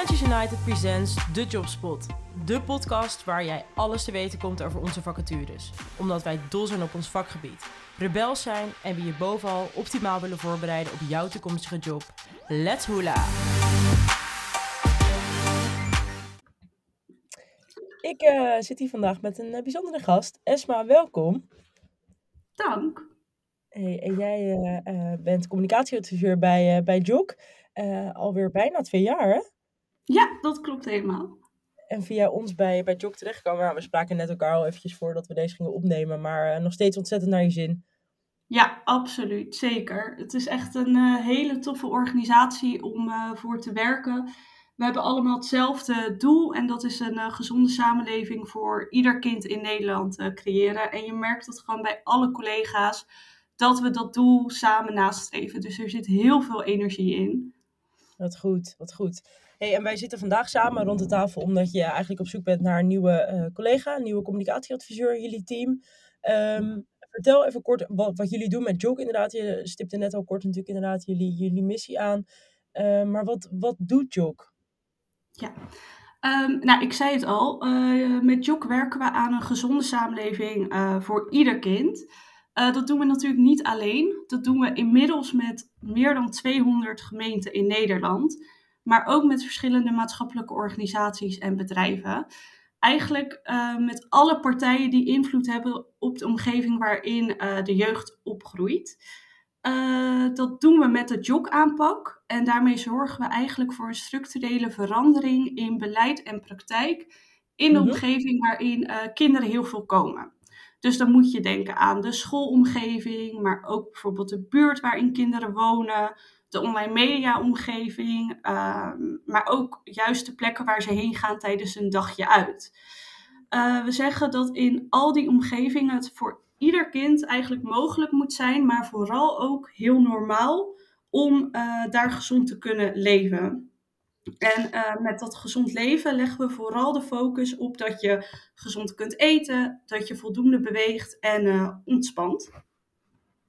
Freelancers United presents The Jobspot. De podcast waar jij alles te weten komt over onze vacatures. Omdat wij dol zijn op ons vakgebied, rebels zijn en we je bovenal optimaal willen voorbereiden op jouw toekomstige job. Let's hula! Ik eh, zit hier vandaag met een eh, bijzondere gast. Esma, welkom. Dank. Hey, en jij eh, bent communicatieadviseur bij, eh bij eh, alweer bijna twee jaar, hè? Ja, dat klopt helemaal. En via ons bij, bij JOC terechtgekomen. Nou, we spraken net elkaar al eventjes voordat we deze gingen opnemen. Maar eh, nog steeds ontzettend naar je zin. Ja, absoluut. Zeker. Het is echt een eh, hele toffe organisatie om eh, voor te werken. We hebben allemaal hetzelfde doel en dat is een gezonde samenleving voor ieder kind in Nederland creëren. En je merkt dat gewoon bij alle collega's dat we dat doel samen nastreven. Dus er zit heel veel energie in. Wat goed, wat goed. Hey, en wij zitten vandaag samen rond de tafel omdat je eigenlijk op zoek bent naar een nieuwe eh, collega, een nieuwe communicatieadviseur jullie team. Ehm, vertel even kort wat, jullie doen met JOC inderdaad. Je stipte net al kort natuurlijk inderdaad jullie, jullie missie aan. Eh, maar wat, wat doet JOC? Ja, Ehm, nou, ik zei het al. eh, met JOC werken we aan een gezonde samenleving eh, voor ieder kind. Dat doen we natuurlijk niet alleen. Dat doen we inmiddels met meer dan 200 gemeenten in Nederland. Maar ook met verschillende maatschappelijke organisaties en bedrijven. Eigenlijk eh, met alle partijen die invloed hebben op de omgeving waarin eh, de jeugd opgroeit. Eh, dat doen we met de JOC-aanpak. En daarmee zorgen we eigenlijk voor een structurele verandering in beleid en praktijk in de Mhm. omgeving waarin kinderen heel veel komen. Dus dan moet je denken aan de schoolomgeving, maar ook bijvoorbeeld de buurt waarin kinderen wonen, de online media-omgeving, ehm, maar ook juist de plekken waar ze heen gaan tijdens een dagje uit. Eh, we zeggen dat in al die omgevingen het voor ieder kind eigenlijk mogelijk moet zijn, maar vooral ook heel normaal om eh, daar gezond te kunnen leven. En eh, met dat gezond leven leggen we vooral de focus op dat je gezond kunt eten, dat je voldoende beweegt en ontspant.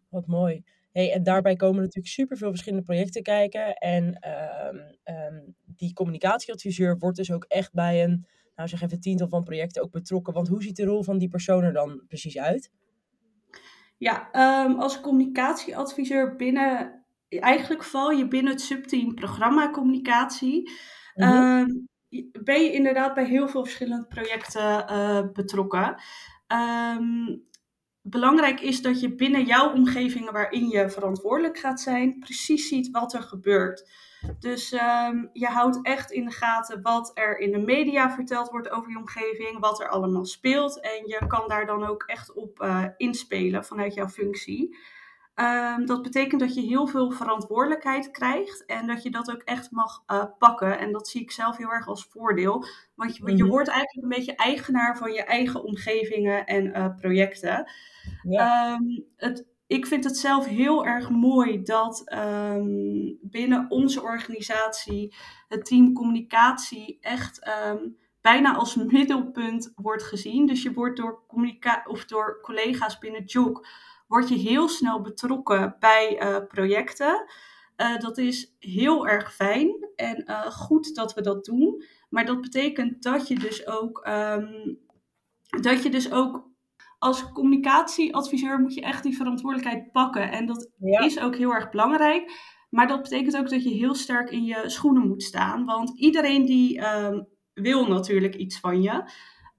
Wat mooi. Hey, en daarbij komen natuurlijk superveel verschillende projecten kijken. En ehm, ehm, die communicatieadviseur wordt dus ook echt bij een, nou zeg even, tiental van projecten ook betrokken. Want hoe ziet de rol van die persoon er dan precies uit? Ja, ehm, als communicatieadviseur binnen, eigenlijk val je binnen het subteam programma communicatie. Mhm. Ben je inderdaad bij heel veel verschillende projecten eh, betrokken. Ehm, belangrijk is dat je binnen jouw omgevingen waarin je verantwoordelijk gaat zijn, precies ziet wat er gebeurt. Dus ehm, je houdt echt in de gaten wat er in de media verteld wordt over je omgeving, wat er allemaal speelt. En je kan daar dan ook echt op eh, inspelen vanuit jouw functie. Ehm, dat betekent dat je heel veel verantwoordelijkheid krijgt en dat je dat ook echt mag eh, pakken. En dat zie ik zelf heel erg als voordeel. Want je, je Mhm. wordt eigenlijk een beetje eigenaar van je eigen omgevingen en eh, projecten. Ja. Ehm, het, ik vind het zelf heel erg mooi dat ehm, binnen onze organisatie het team communicatie echt bijna als middelpunt wordt gezien. Dus je wordt door, communica- of door collega's binnen JOC word je heel snel betrokken bij eh, projecten. Eh, dat is heel erg fijn en eh, goed dat we dat doen. Maar dat betekent dat je dus ook, ehm, dat je dus ook als communicatieadviseur moet je echt die verantwoordelijkheid pakken. En dat Ja. is ook heel erg belangrijk. Maar dat betekent ook dat je heel sterk in je schoenen moet staan. Want iedereen die ehm, wil natuurlijk iets van je.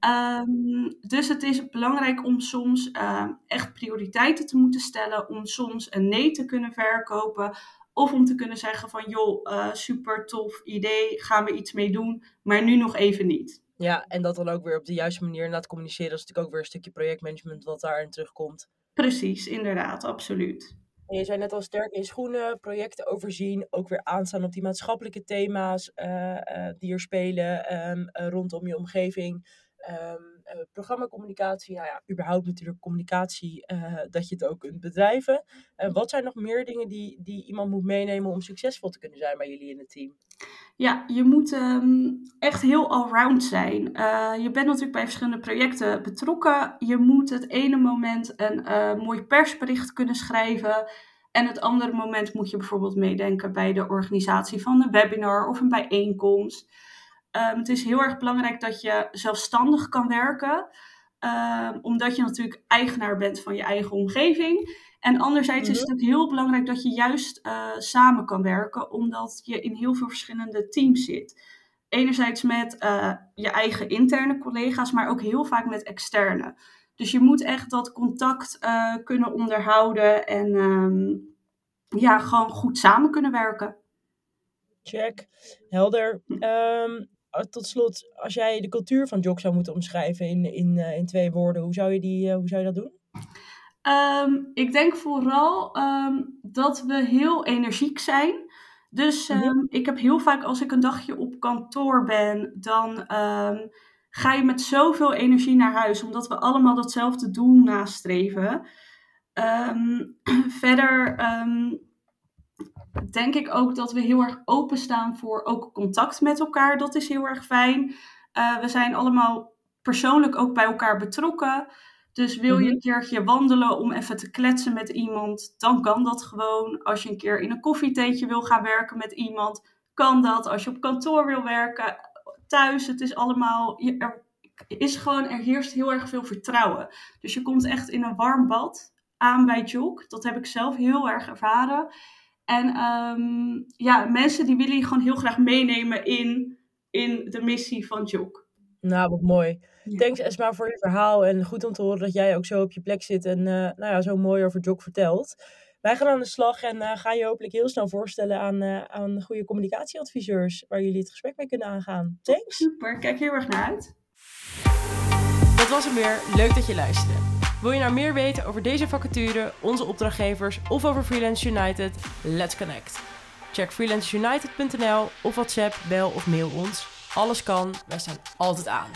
Ehm, dus het is belangrijk om soms ehm, echt prioriteiten te moeten stellen. Om soms een nee te kunnen verkopen. Of om te kunnen zeggen van joh, eh, super tof idee, gaan we iets mee doen. Maar nu nog even niet. ja, en dat dan ook weer op de juiste manier laten communiceren. Dat is natuurlijk ook weer een stukje projectmanagement wat daarin terugkomt. Precies, inderdaad, absoluut. En je zei net al sterk in schoenen, projecten overzien, ook weer aanstaan op die maatschappelijke thema's eh, eh, die er spelen ehm, eh, rondom je omgeving. Ehm eh, programmacommunicatie, nou ja, überhaupt natuurlijk communicatie, eh, dat je het ook kunt bedrijven. Eh, wat zijn nog meer dingen die, die iemand moet meenemen om succesvol te kunnen zijn bij jullie in het team? Ja, je moet ehm, echt heel allround zijn. Je bent natuurlijk bij verschillende projecten betrokken. Je moet het ene moment een mooi persbericht kunnen schrijven. En het andere moment moet je bijvoorbeeld meedenken bij de organisatie van een webinar of een bijeenkomst. Ehm, het is heel erg belangrijk dat je zelfstandig kan werken, ehm, omdat je natuurlijk eigenaar bent van je eigen omgeving. En anderzijds is het Mhm. ook heel belangrijk dat je juist eh, samen kan werken, omdat je in heel veel verschillende teams zit. Enerzijds met eh, je eigen interne collega's, maar ook heel vaak met externe. Dus je moet echt dat contact eh, kunnen onderhouden en ehm, ja, gewoon goed samen kunnen werken. Check. Helder. Uh, tot slot, als jij de cultuur van Jog zou moeten omschrijven in, in, eh, in twee woorden, hoe zou je, die, eh, hoe zou je dat doen? Ehm, ik denk vooral ehm, dat we heel energiek zijn. Dus Mhm. ehm, ik heb heel vaak als ik een dagje op kantoor ben, dan ga je met zoveel energie naar huis, omdat we allemaal datzelfde doel nastreven. Verder denk ik ook dat we heel erg openstaan voor ook contact met elkaar. Dat is heel erg fijn. Eh, we zijn allemaal persoonlijk ook bij elkaar betrokken. Dus wil je Mhm. een keertje wandelen om even te kletsen met iemand, dan kan dat gewoon. Als je een keer in een koffietheetje wil gaan werken met iemand, kan dat. Als je op kantoor wil werken, thuis, het is allemaal. Er is gewoon, er heerst heel erg veel vertrouwen. Dus je komt echt in een warm bad aan bij Jok. Dat heb ik zelf heel erg ervaren. En ehm, ja, mensen die willen je gewoon heel graag meenemen in, in de missie van Jok. Nou, wat mooi. Ja. Thanks Esma voor je verhaal en goed om te horen dat jij ook zo op je plek zit en eh, nou ja, zo mooi over Jog vertelt. Wij gaan aan de slag en eh, gaan je hopelijk heel snel voorstellen aan, eh, aan goede communicatieadviseurs waar jullie het gesprek mee kunnen aangaan. Thanks! Super, ik kijk heel erg naar uit. Dat was het weer. Leuk dat je luisterde. Wil je nou meer weten over deze vacature, onze opdrachtgevers of over Freelance United? Let's connect. Check freelanceunited.nl of WhatsApp, bel of mail ons. Alles kan, wij staan altijd aan.